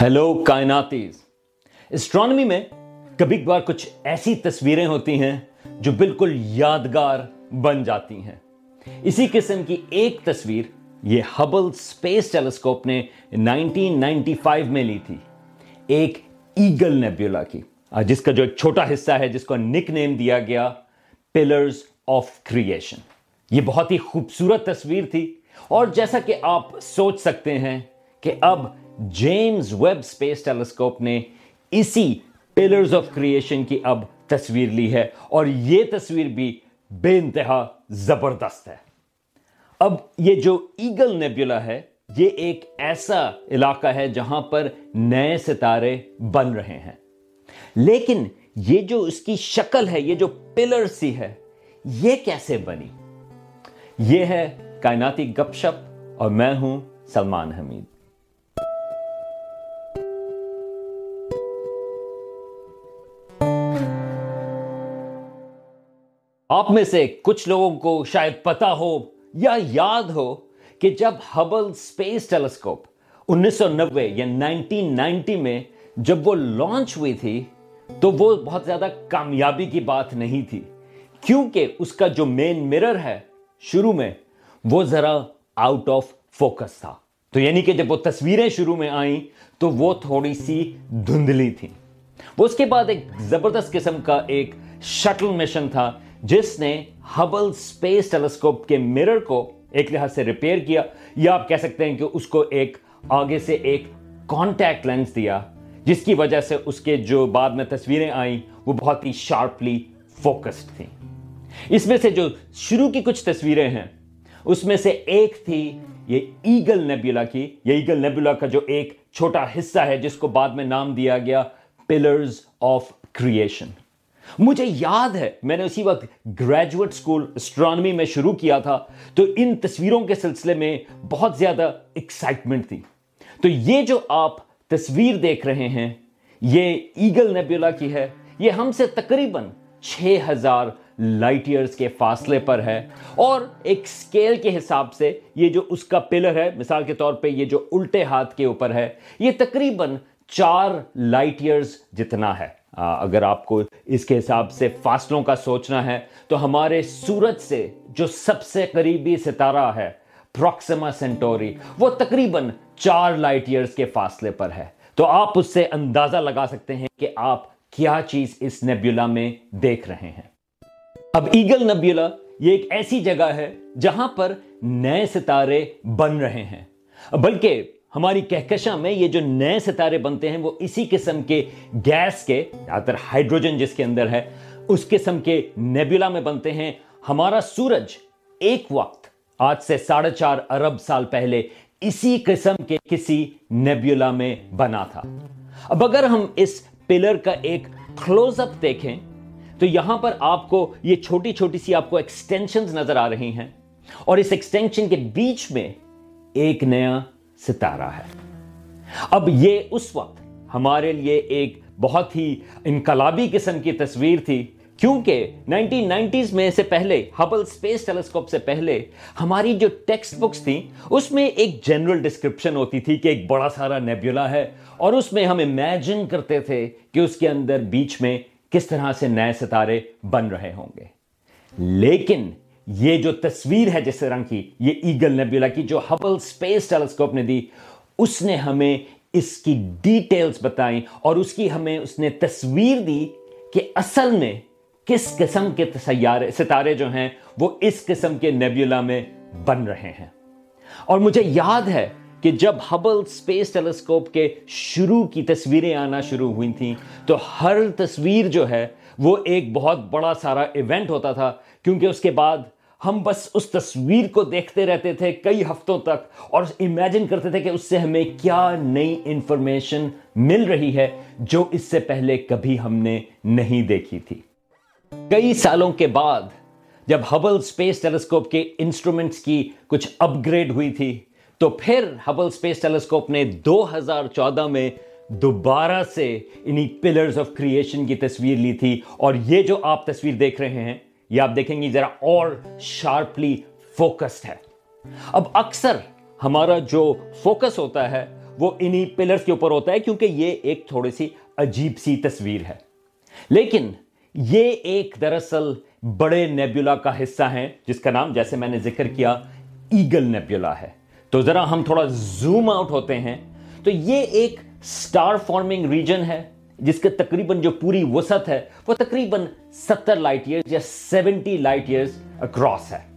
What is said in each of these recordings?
Hello کائناتیز astronomy میں کبھی کبھار کچھ ایسی تصویریں ہوتی ہیں جو بالکل یادگار بن جاتی ہیں۔ اسی قسم کی ایک تصویر یہ ہبل سپیس ٹیلیسکوپ نے نائنٹین نائنٹی فائیو میں لی تھی۔ ایک ایگل نیبیولا کی۔ جس کا جو ایک چھوٹا حصہ ہے، جس کو نک نیم دیا گیا پلرز آف کریشن یہ بہت ہی خوبصورت تصویر تھی۔ اور جیسا کہ آپ سوچ سکتے ہیں کہ اب جیمز ویب سپیس ٹیلیسکوپ نے اسی پلرز آف کریشن کی اب تصویر لی ہے اور یہ تصویر بھی بے انتہا زبردست ہے۔ اب یہ جو ایگل نیبیولا ہے، یہ ایک ایسا علاقہ ہے جہاں پر نئے ستارے بن رہے ہیں۔ لیکن یہ جو اس کی شکل ہے، یہ جو پلر سی ہے، یہ کیسے بنی؟ یہ ہے کائناتی گپ شپ اور میں ہوں سلمان حمید۔ آپ میں سے کچھ لوگوں کو شاید پتا ہو یا یاد ہو کہ جب ہبل سپیس ٹیلیسکوپ انیس سو نوے یا نائنٹین نائنٹی میں جب وہ لانچ ہوئی تھی، تو وہ بہت زیادہ کامیابی کی بات نہیں تھی۔ کیونکہ اس کا جو مین مرر ہے شروع میں، وہ ذرا آؤٹ آف فوکس تھا۔ تو یعنی کہ جب وہ تصویریں شروع میں آئیں، تو وہ تھوڑی سی دھندلی تھیں۔ وہ اس کے بعد ایک زبردست قسم کا ایک شٹل مشن تھا۔ جس نے ہبل سپیس ٹیلیسکوپ کے مرر کو ایک لحاظ سے ریپیئر کیا، یا آپ کہہ سکتے ہیں کہ اس کو ایک آگے سے ایک کانٹیکٹ لینس دیا، جس کی وجہ سے اس کے جو بعد میں تصویریں آئیں، وہ بہت ہی شارپلی فوکسڈ تھیں۔ اس میں سے جو شروع کی کچھ تصویریں ہیں، اس میں سے ایک تھی یہ ایگل نیبیولا کی۔ یہ ایگل نیبیولا کا جو ایک چھوٹا حصہ ہے، جس کو بعد میں نام دیا گیا پلرز آف کریشن مجھے یاد ہے، میں نے اسی وقت گریجویٹ سکول اسٹرانومی میں شروع کیا تھا، تو ان تصویروں کے سلسلے میں بہت زیادہ ایکسائٹمنٹ تھی۔ تو یہ جو آپ تصویر دیکھ رہے ہیں، یہ ایگل نیبیولا کی ہے۔ یہ ہم سے تقریباً چھ ہزار لائٹ ایئرز کے فاصلے پر ہے۔ اور ایک سکیل کے حساب سے یہ جو اس کا پلر ہے، مثال کے طور پہ یہ جو الٹے ہاتھ کے اوپر ہے، یہ تقریباً چار لائٹ ایئرز جتنا ہے۔ اگر آپ کو اس کے حساب سے فاصلوں کا سوچنا ہے، تو ہمارے سورج سے جو سب سے قریبی ستارہ ہے پروکسما سینٹوری وہ تقریباً چار لائٹ ایئرز کے فاصلے پر ہے۔ تو آپ اس سے اندازہ لگا سکتے ہیں کہ آپ کیا چیز اس نیبیولا میں دیکھ رہے ہیں۔ اب ایگل نیبیولا یہ ایک ایسی جگہ ہے جہاں پر نئے ستارے بن رہے ہیں۔ بلکہ ہماری کہکشاں میں یہ جو نئے ستارے بنتے ہیں، وہ اسی قسم کے گیس کے ہائیڈروجن جس کے اندر ہے، اس قسم کے نیبیولا میں بنتے ہیں۔ ہمارا سورج ایک وقت، آج سے ساڑھے چار ارب سال پہلے، اسی قسم کے کسی نیبیولا میں بنا تھا۔ اب اگر ہم اس پلر کا ایک کلوز اپ دیکھیں، تو یہاں پر آپ کو یہ چھوٹی چھوٹی سی آپ کو ایکسٹینشن نظر آ رہی ہیں۔ اور اس ایکسٹینشن کے بیچ میں ایک نیا ستارہ ہے۔ اب یہ اس وقت ہمارے لیے ایک بہت ہی انقلابی قسم کی تصویر تھی، کیونکہ نائنٹین نائنٹیز میں سے پہلے ہبل سپیس ٹیلیسکوپ سے پہلے ہماری جو ٹیکسٹ بکس تھیں، اس میں ایک جنرل ڈسکرپشن ہوتی تھی کہ ایک بڑا سارا نیبیولا ہے، اور اس میں ہم امیجن کرتے تھے کہ اس کے اندر بیچ میں کس طرح سے نئے ستارے بن رہے ہوں گے۔ لیکن یہ جو تصویر ہے جس رنگ کی، یہ ایگل نیبیولا کی جو ہبل سپیس ٹیلیسکوپ نے دی، اس نے ہمیں اس کی ڈیٹیلز بتائیں اور اس کی ہمیں اس نے تصویر دی کہ اصل میں کس قسم کے سیارے ستارے جو ہیں وہ اس قسم کے نیبیولا میں بن رہے ہیں۔ اور مجھے یاد ہے کہ جب ہبل سپیس ٹیلیسکوپ کے شروع کی تصویریں آنا شروع ہوئی تھیں، تو ہر تصویر جو ہے وہ ایک بہت بڑا سارا ایونٹ ہوتا تھا، کیونکہ اس کے بعد ہم بس اس تصویر کو دیکھتے رہتے تھے کئی ہفتوں تک اور امیجن کرتے تھے کہ اس سے ہمیں کیا نئی انفارمیشن مل رہی ہے جو اس سے پہلے کبھی ہم نے نہیں دیکھی تھی۔ کئی سالوں کے بعد جب ہبل سپیس ٹیلیسکوپ کے انسٹرومنٹس کی کچھ اپ گریڈ ہوئی تھی، تو پھر ہبل سپیس ٹیلیسکوپ نے دو ہزار چودہ میں دوبارہ سے انہی پلرز آف کریشن کی تصویر لی تھی اور یہ جو آپ تصویر دیکھ رہے ہیں یہ آپ دیکھیں گے ذرا اور شارپلی فوکسڈ ہے۔ اب اکثر ہمارا جو فوکس ہوتا ہے وہ انہی پلرز کے اوپر ہوتا ہے کیونکہ یہ ایک تھوڑی سی عجیب سی تصویر ہے۔ لیکن یہ ایک دراصل بڑے نیبیولا کا حصہ ہے جس کا نام جیسے میں نے ذکر کیا ایگل نیبیولا ہے۔ تو ذرا ہم تھوڑا زوم آؤٹ ہوتے ہیں۔ تو یہ ایک سٹار فارمنگ ریجن ہے۔ جس کے تقریباً جو پوری وسط ہے، وہ تقریباً ستر لائٹ ایئرز یا سیونٹی لائٹ ایئرز اکراس ہے۔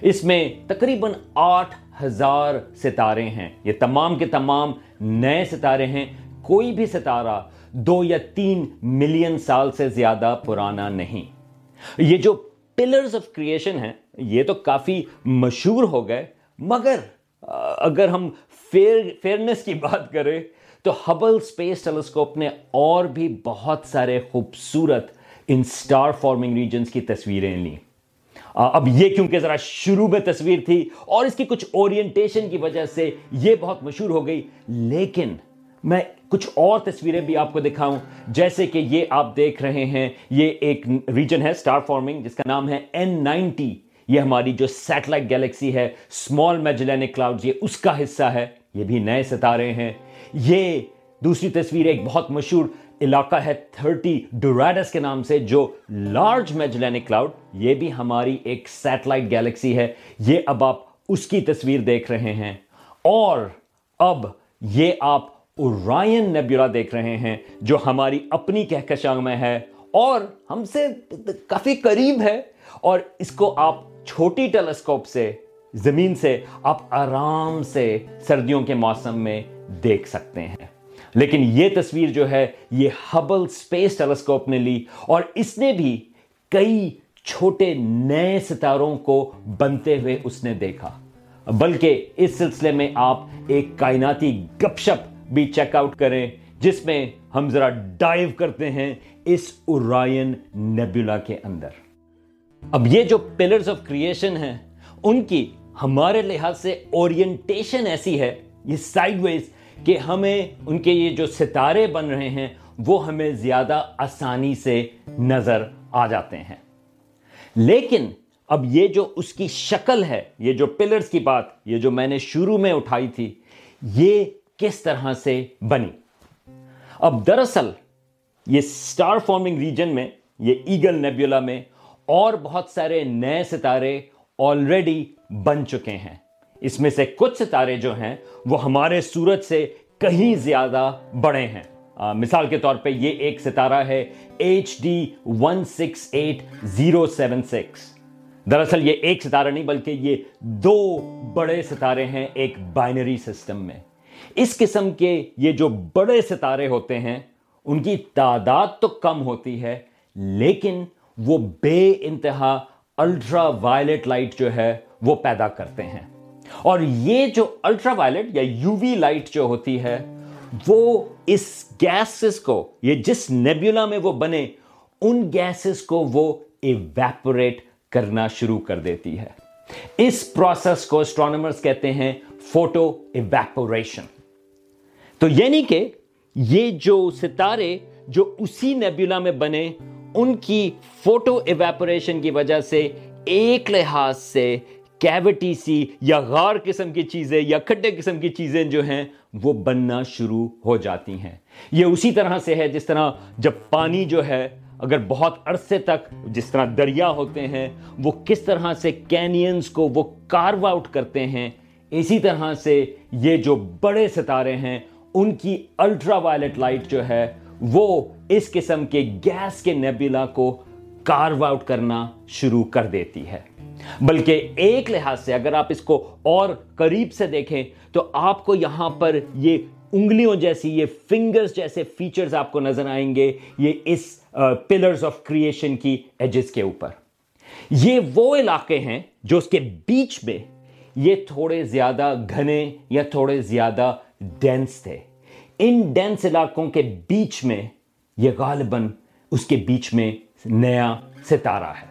اس میں تقریباً آٹھ ہزار ستارے ہیں۔ یہ تمام کے تمام نئے ستارے ہیں۔ کوئی بھی ستارہ دو یا تین ملین سال سے زیادہ پرانا نہیں۔ یہ جو پلرز آف کریشن ہیں، یہ تو کافی مشہور ہو گئے، مگر اگر ہم فیئرنس کی بات کریں تو ہبل سپیس ٹیلیسکوپ نے اور بھی بہت سارے خوبصورت ان سٹار فارمنگ ریجنز کی تصویریں لیں۔ اب یہ کیونکہ ذرا شروع میں تصویر تھی اور اس کی کچھ اورینٹیشن کی وجہ سے یہ بہت مشہور ہو گئی، لیکن میں کچھ اور تصویریں بھی آپ کو دکھاؤں۔ جیسے کہ یہ آپ دیکھ رہے ہیں، یہ ایک ریجن ہے سٹار فارمنگ جس کا نام ہے این نائنٹی یہ ہماری جو سیٹلائٹ گیلیکسی ہے اسمال میجلینک کلاؤڈ یہ اس کا حصہ ہے۔ یہ بھی نئے ستارے ہیں۔ یہ دوسری تصویر ایک بہت مشہور علاقہ ہے تھرٹی ڈوریڈس کے نام سے، جو لارج میجلینک کلاؤڈ، یہ بھی ہماری ایک سیٹلائٹ گیلیکسی ہے۔ یہ اب آپ اس کی تصویر دیکھ رہے ہیں۔ اور اب یہ آپ اورائن نیبیولا دیکھ رہے ہیں، جو ہماری اپنی کہکشاں میں ہے۔ اور ہم سے کافی قریب ہے۔ اور اس کو آپ چھوٹی ٹیلیسکوپ سے زمین سے آپ آرام سے سردیوں کے موسم میں دیکھ سکتے ہیں۔ لیکن یہ تصویر جو ہے، یہ ہبل سپیس ٹیلیسکوپ نے لی اور اس نے بھی کئی چھوٹے نئے ستاروں کو بنتے ہوئے اس نے دیکھا۔ بلکہ اس سلسلے میں آپ ایک کائناتی گپ شپ بھی چیک آؤٹ کریں، جس میں ہم ذرا ڈائیو کرتے ہیں اس اورائن نیبولا کے اندر۔ اب یہ جو پلرز آف کریشن ہیں، ان کی ہمارے لحاظ سے اورینٹیشن ایسی ہے، یہ سائیڈ ویز کہ ہمیں ان کے یہ جو ستارے بن رہے ہیں، وہ ہمیں زیادہ آسانی سے نظر آ جاتے ہیں۔ لیکن اب یہ جو اس کی شکل ہے، یہ جو پلرز کی بات، یہ جو میں نے شروع میں اٹھائی تھی، یہ کس طرح سے بنی؟ اب دراصل یہ سٹار فارمنگ ریجن میں، یہ ایگل نیبیولا میں اور بہت سارے نئے ستارے آلریڈی بن چکے ہیں۔ اس میں سے کچھ ستارے جو ہیں، وہ ہمارے سورج سے کہیں زیادہ بڑے ہیں۔ مثال کے طور پہ یہ ایک ستارہ ہے H D one six eight zero seven six دراصل یہ ایک ستارہ نہیں، بلکہ یہ دو بڑے ستارے ہیں ایک بائنری سسٹم میں۔ اس قسم کے یہ جو بڑے ستارے ہوتے ہیں، ان کی تعداد تو کم ہوتی ہے، لیکن وہ بے انتہا الٹرا وائلٹ لائٹ جو ہے وہ پیدا کرتے ہیں۔ اور یہ جو الٹرا وائلٹ یا یو وی لائٹ جو ہوتی ہے، وہ اس گیسز کو، یہ جس نیبیولا میں وہ بنے، ان گیسز کو وہ ایویپوریٹ کرنا شروع کر دیتی ہے۔ اس پروسیس کو اسٹرانومرز کہتے ہیں فوٹو ایویپوریشن تو یعنی کہ یہ جو ستارے جو اسی نیبیولا میں بنے ان کی فوٹو ایویپوریشن کی وجہ سے ایک لحاظ سے کیوٹی سی یا غار قسم کی چیزیں یا کھڈے قسم کی چیزیں جو ہیں وہ بننا شروع ہو جاتی ہیں۔ یہ اسی طرح سے ہے جس طرح جب پانی جو ہے اگر بہت عرصے تک جس طرح دریا ہوتے ہیں وہ کس طرح سے کینینز کو وہ کارو آؤٹ کرتے ہیں، اسی طرح سے یہ جو بڑے ستارے ہیں، ان کی الٹرا وائلٹ لائٹ جو ہے وہ اس قسم کے گیس کے نیبیلا کو کارو آؤٹ کرنا شروع کر دیتی ہے۔ بلکہ ایک لحاظ سے اگر آپ اس کو اور قریب سے دیکھیں تو آپ کو یہاں پر یہ انگلیوں جیسی، یہ فنگرز جیسے فیچرز آپ کو نظر آئیں گے، یہ اس پلرز آف کریشن کی ایجز کے اوپر۔ یہ وہ علاقے ہیں جو اس کے بیچ میں یہ تھوڑے زیادہ گھنے یا تھوڑے زیادہ ڈینس تھے۔ ان ڈینس علاقوں کے بیچ میں یہ غالباً اس کے بیچ میں نیا ستارہ ہے۔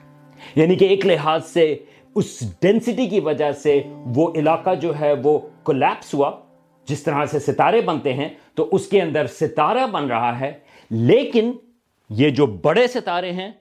یعنی کہ ایک لحاظ سے اس ڈینسٹی کی وجہ سے وہ علاقہ جو ہے وہ کولیپس ہوا۔ جس طرح سے ستارے بنتے ہیں تو اس کے اندر ستارہ بن رہا ہے۔ لیکن یہ جو بڑے ستارے ہیں،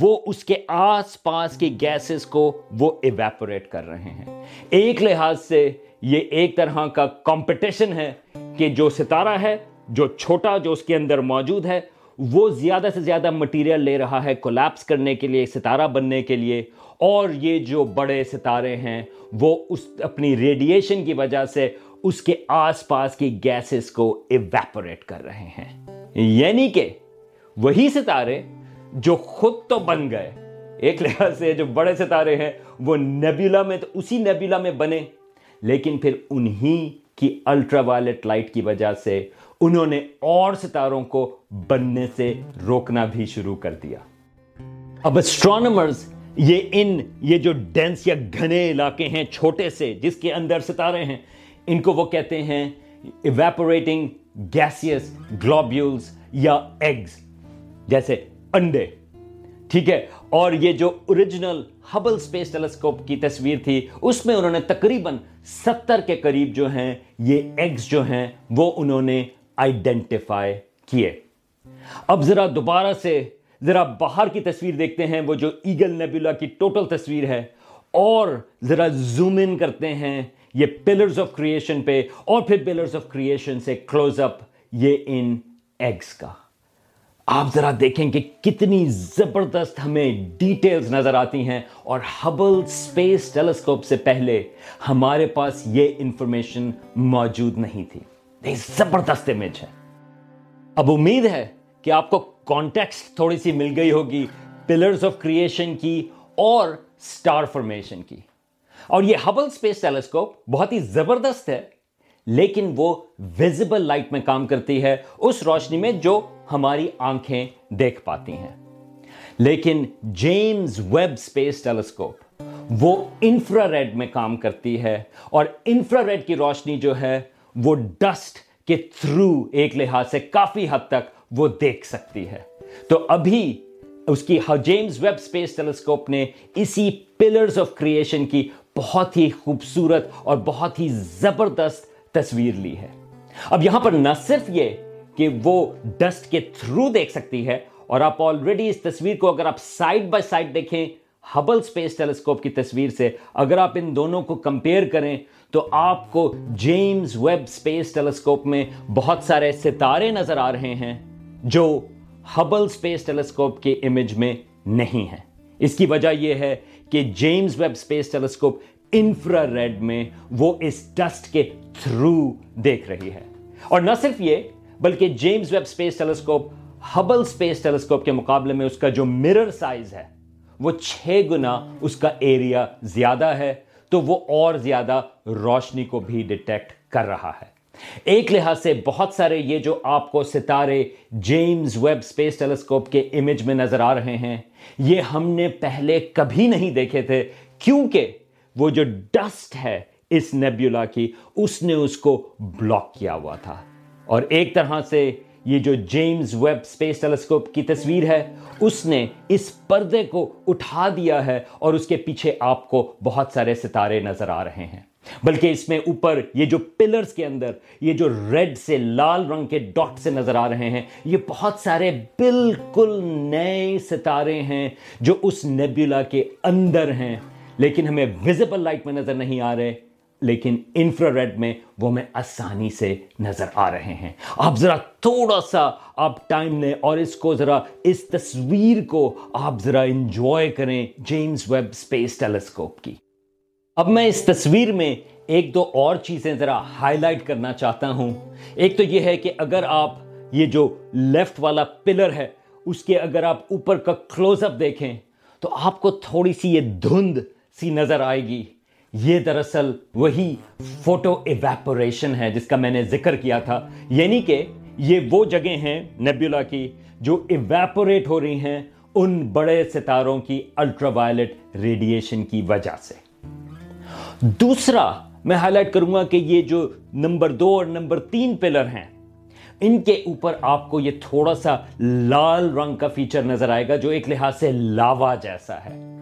وہ اس کے آس پاس کی گیسز کو وہ ایویپوریٹ کر رہے ہیں۔ ایک لحاظ سے یہ ایک طرح کا کمپٹیشن ہے کہ جو ستارہ ہے، جو چھوٹا، جو اس کے اندر موجود ہے، وہ زیادہ سے زیادہ مٹیریل لے رہا ہے کولیپس کرنے کے لیے، ستارہ بننے کے لیے۔ اور یہ جو بڑے ستارے ہیں، وہ اس اپنی ریڈیشن کی وجہ سے اس کے آس پاس کی گیسز کو ایویپوریٹ کر رہے ہیں۔ یعنی کہ وہی ستارے جو خود تو بن گئے، ایک لحاظ سے جو بڑے ستارے ہیں، وہ نیبیولا میں تو اسی نیبیولا میں بنے۔ لیکن پھر انہی کی الٹرا وائلٹ لائٹ کی وجہ سے انہوں نے اور ستاروں کو بننے سے روکنا بھی شروع کر دیا۔ اب اسٹرانومرز یہ ان، یہ جو ڈینس یا گھنے علاقے ہیں، چھوٹے سے، جس کے اندر ستارے ہیں، ان کو وہ کہتے ہیں ایویپوریٹنگ گیسیس گلوبیولز یا ایگز جیسے انڈے۔ ٹھیک ہے؟ اور یہ جو اوریجنل ہبل سپیس ٹیلیسکوپ کی تصویر تھی، اس میں انہوں نے تقریباً ستر کے قریب جو ہیں، یہ ایگز جو ہیں، وہ انہوں نے آئیڈینٹیفائی کیے۔ اب ذرا دوبارہ سے، ذرا باہر کی تصویر دیکھتے ہیں، وہ جو ایگل نیبولا کی ٹوٹل تصویر ہے۔ اور ذرا زوم ان کرتے ہیں، یہ پلرز آف کریشن پہ، اور پھر پلرز آف کریشن سے کلوز اپ یہ ان ایگز کا۔ آپ ذرا دیکھیں کہ کتنی زبردست ہمیں ڈیٹیلز نظر آتی ہیں اور ہبل سپیس ٹیلیسکوپ سے پہلے ہمارے پاس یہ انفارمیشن موجود نہیں تھی۔ یہ زبردست امیج ہے۔ اب امید ہے کہ آپ کو کانٹیکسٹ تھوڑی سی مل گئی ہوگی پلرز آف کریشن کی اور سٹار فارمیشن کی۔ اور یہ ہبل سپیس ٹیلیسکوپ بہت ہی زبردست ہے، لیکن وہ ویزیبل لائٹ میں کام کرتی ہے، اس روشنی میں جو ہماری آنکھیں دیکھ پاتی ہیں۔ لیکن جیمز ویب سپیس ٹیلیسکوپ وہ انفرا ریڈ میں کام کرتی ہے اور انفرا ریڈ کی روشنی جو ہے وہ ڈسٹ کے تھرو ایک لحاظ سے کافی حد تک وہ دیکھ سکتی ہے۔ تو ابھی اس کی جیمز ویب سپیس ٹیلیسکوپ نے اسی پلرز آف کریشن کی بہت ہی خوبصورت اور بہت ہی زبردست تصویر لی ہے۔ اب یہاں پر نہ صرف یہ کہ وہ ڈسٹ کے تھرو دیکھ سکتی ہے اور آپ آلریڈی اس تصویر کو اگر آپ سائڈ بائی سائڈ دیکھیں ہبل سپیس ٹیلیسکوپ کی تصویر سے اگر آپ ان دونوں کو کمپیئر کریں تو آپ کو جیمز ویب سپیس ٹیلیسکوپ میں بہت سارے ستارے نظر آ رہے ہیں جو ہبل سپیس ٹیلیسکوپ کے امیج میں نہیں ہیں۔ اس کی وجہ یہ ہے کہ James Webb Space Telescope infrared میں وہ اس ڈسٹ کے تھرو دیکھ رہی ہے۔ اور نہ صرف یہ بلکہ James Webb Space Telescope, Hubble Space Telescope کے مقابلے میں اس کا جو مرر سائز ہے، وہ چھ گنا اس کا ایریا زیادہ ہے، تو وہ اور زیادہ روشنی کو بھی ڈیٹیکٹ کر رہا ہے۔ ایک لحاظ سے بہت سارے یہ جو آپ کو ستارے جیمز ویب سپیس ٹیلیسکوپ کے امیج میں نظر آ رہے ہیں، یہ ہم نے پہلے کبھی نہیں دیکھے تھے، کیونکہ وہ جو ڈسٹ ہے اس نیبیولا کی، اس نے اس کو بلاک کیا ہوا تھا۔ اور ایک طرح سے یہ جو جیمز ویب سپیس ٹیلیسکوپ کی تصویر ہے، اس نے اس پردے کو اٹھا دیا ہے اور اس کے پیچھے آپ کو بہت سارے ستارے نظر آ رہے ہیں۔ بلکہ اس میں اوپر یہ جو پلرز کے اندر، یہ جو ریڈ سے لال رنگ کے ڈاٹ سے نظر آ رہے ہیں، یہ بہت سارے بالکل نئے ستارے ہیں جو اس نیبیولا کے اندر ہیں، لیکن ہمیں ویزیبل لائٹ میں نظر نہیں آ رہے۔ لیکن انفرا ریڈ میں وہ ہمیں آسانی سے نظر آ رہے ہیں۔ آپ ذرا تھوڑا سا آپ ٹائم لیں اور اس کو ذرا اس تصویر کو آپ ذرا انجوائے کریں جیمز ویب سپیس ٹیلیسکوپ کی۔ اب میں اس تصویر میں ایک دو اور چیزیں ذرا ہائی لائٹ کرنا چاہتا ہوں۔ ایک تو یہ ہے کہ اگر آپ یہ جو لیفٹ والا پلر ہے، اس کے اگر آپ اوپر کا کلوز اپ دیکھیں، تو آپ کو تھوڑی سی یہ دھند سی نظر آئے گی۔ یہ دراصل وہی فوٹو ایویپوریشن ہے جس کا میں نے ذکر کیا تھا۔ یعنی کہ یہ وہ جگہ ہیں نیبیولا کی جو ایویپوریٹ ہو رہی ہیں ان بڑے ستاروں کی الٹرا وائلٹ ریڈیشن کی وجہ سے۔ دوسرا میں ہائی لائٹ کروں گا کہ یہ جو نمبر دو اور نمبر تین پلر ہیں، ان کے اوپر آپ کو یہ تھوڑا سا لال رنگ کا فیچر نظر آئے گا جو ایک لحاظ سے لاوا جیسا ہے۔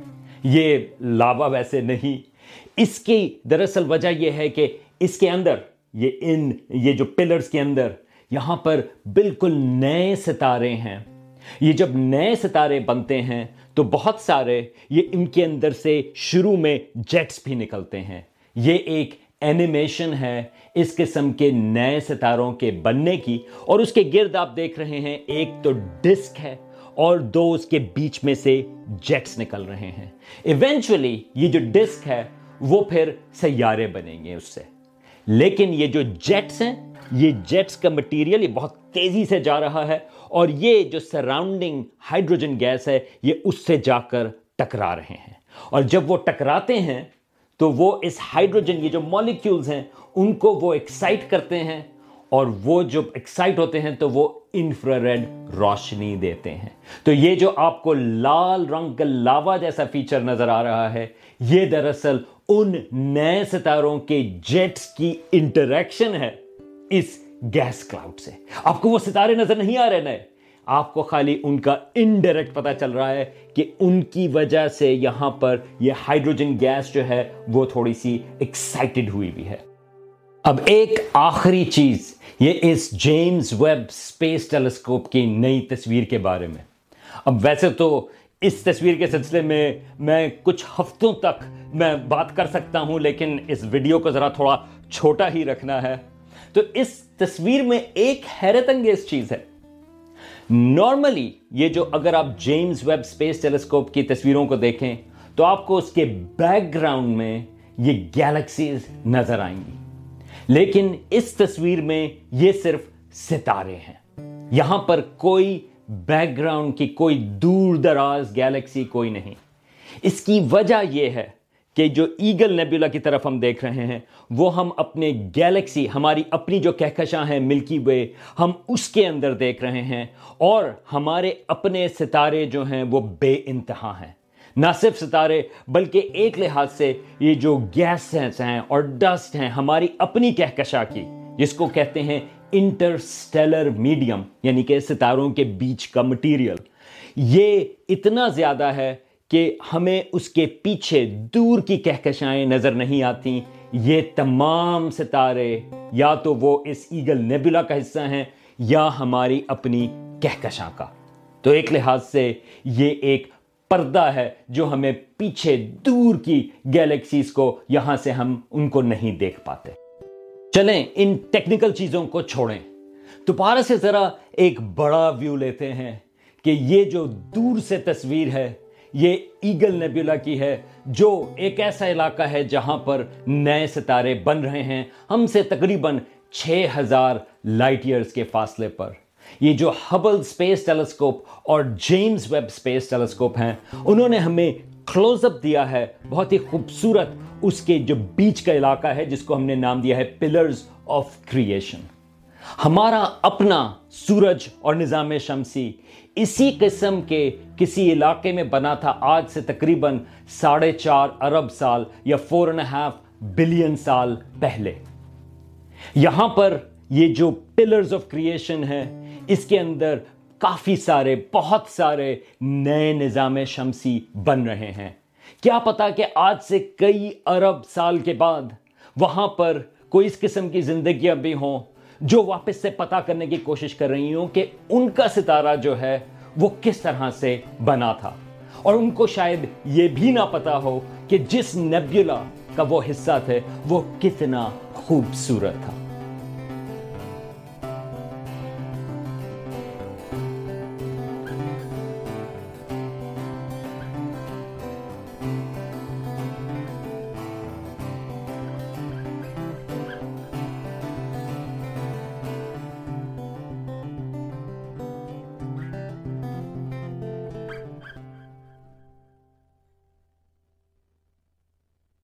یہ لاوا ویسے نہیں اس کی دراصل وجہ یہ ہے کہ اس کے اندر، یہ ان، یہ جو پلرز کے اندر یہاں پر بالکل نئے ستارے ہیں۔ یہ جب نئے ستارے بنتے ہیں تو بہت سارے یہ ان کے اندر سے شروع میں جیٹس بھی نکلتے ہیں۔ یہ ایک اینیمیشن ہے اس قسم کے نئے ستاروں کے بننے کی۔ اور اس کے گرد آپ دیکھ رہے ہیں، ایک تو ڈسک ہے اور دو اس کے بیچ میں سے جیٹس نکل رہے ہیں۔ ایونچولی یہ جو ڈسک ہے وہ پھر سیارے بنیں گے اس سے۔ لیکن یہ جو جیٹس ہیں، یہ جیٹس کا مٹیریل یہ بہت تیزی سے جا رہا ہے اور یہ جو سراؤنڈنگ ہائیڈروجن گیس ہے، یہ اس سے جا کر ٹکرا رہے ہیں۔ اور جب وہ ٹکراتے ہیں، تو وہ اس ہائیڈروجن یہ جو مالیکیولز ہیں، ان کو وہ ایکسائٹ کرتے ہیں اور وہ جب ایکسائٹ ہوتے ہیں تو وہ انفراریڈ روشنی دیتے ہیں۔ تو یہ جو آپ کو لال رنگ کا لاوا جیسا فیچر نظر آ رہا ہے، یہ دراصل ان نئے ستاروں کے جیٹس کی انٹریکشن ہے اس گیس کلاؤڈ سے۔ آپ کو وہ ستارے نظر نہیں آ رہے نئے۔ آپ کو خالی ان کا انڈائریکٹ پتا چل رہا ہے کہ ان کی وجہ سے یہاں پر یہ ہائیڈروجن گیس جو ہے وہ تھوڑی سی ایکسائٹڈ ہوئی بھی ہے۔ اب ایک آخری چیز، یہ اس جیمز ویب سپیس ٹیلیسکوپ کی نئی تصویر کے بارے میں۔ اب ویسے تو اس تصویر کے سلسلے میں میں کچھ ہفتوں تک میں بات کر سکتا ہوں، لیکن اس ویڈیو کو ذرا تھوڑا چھوٹا ہی رکھنا ہے۔ تو اس تصویر میں ایک حیرت انگیز چیز ہے۔ نارملی یہ جو اگر آپ جیمز ویب سپیس ٹیلیسکوپ کی تصویروں کو دیکھیں، تو آپ کو اس کے بیک گراؤنڈ میں یہ گیلیکسیز نظر آئیں گی۔ لیکن اس تصویر میں یہ صرف ستارے ہیں۔ یہاں پر کوئی بیک گراؤنڈ کی کوئی دور دراز گیلیکسی کوئی نہیں۔ اس کی وجہ یہ ہے کہ جو ایگل نیبولا کی طرف ہم دیکھ رہے ہیں، وہ ہم اپنے گیلیکسی، ہماری اپنی جو کہکشاں ہیں ملکی وے، ہم اس کے اندر دیکھ رہے ہیں اور ہمارے اپنے ستارے جو ہیں وہ بے انتہا ہیں۔ نہ صرف ستارے بلکہ ایک لحاظ سے یہ جو گیسز ہیں اور ڈسٹ ہیں ہماری اپنی کہکشاں کی، جس کو کہتے ہیں انٹرسٹیلر میڈیم یعنی کہ ستاروں کے بیچ کا مٹیریل۔ یہ اتنا زیادہ ہے کہ ہمیں اس کے پیچھے دور کی کہکشائیں نظر نہیں آتی یہ تمام ستارے یا تو وہ اس ایگل نیبولا کا حصہ ہیں یا ہماری اپنی کہکشاں کا۔ تو ایک لحاظ سے یہ ایک پردہ ہے جو ہمیں پیچھے دور کی گیلیکسیز کو، یہاں سے ہم ان کو نہیں دیکھ پاتے۔ چلیں ان ٹیکنیکل چیزوں کو چھوڑیں۔ دوبارہ سے ذرا ایک بڑا ویو لیتے ہیں کہ یہ جو دور سے تصویر ہے، یہ ایگل نیبیولا کی ہے، جو ایک ایسا علاقہ ہے جہاں پر نئے ستارے بن رہے ہیں۔ ہم سے تقریباً چھ ہزار لائٹ ایئرز کے فاصلے پر۔ یہ جو ہبل سپیس ٹیلیسکوپ اور جیمز ویب سپیس ٹیلیسکوپ ہیں، انہوں نے ہمیں کلوز اپ دیا ہے، بہت ہی خوبصورت اس کے جو بیچ کا علاقہ ہے، جس کو ہم نے نام دیا ہے پلرز آف کریشن ہمارا اپنا سورج اور نظام شمسی اسی قسم کے کسی علاقے میں بنا تھا آج سے تقریباً ساڑھے چار ارب سال یا فور اینڈ ہاف بلین سال پہلے۔ یہاں پر یہ جو پلرز آف کریشن ہے اس کے اندر کافی سارے، بہت سارے نئے نظام شمسی بن رہے ہیں۔ کیا پتا کہ آج سے کئی ارب سال کے بعد وہاں پر کوئی اس قسم کی زندگیاں بھی ہوں جو واپس سے پتا کرنے کی کوشش کر رہی ہوں کہ ان کا ستارہ جو ہے وہ کس طرح سے بنا تھا۔ اور ان کو شاید یہ بھی نہ پتا ہو کہ جس نیبیولا کا وہ حصہ تھے وہ کتنا خوبصورت تھا۔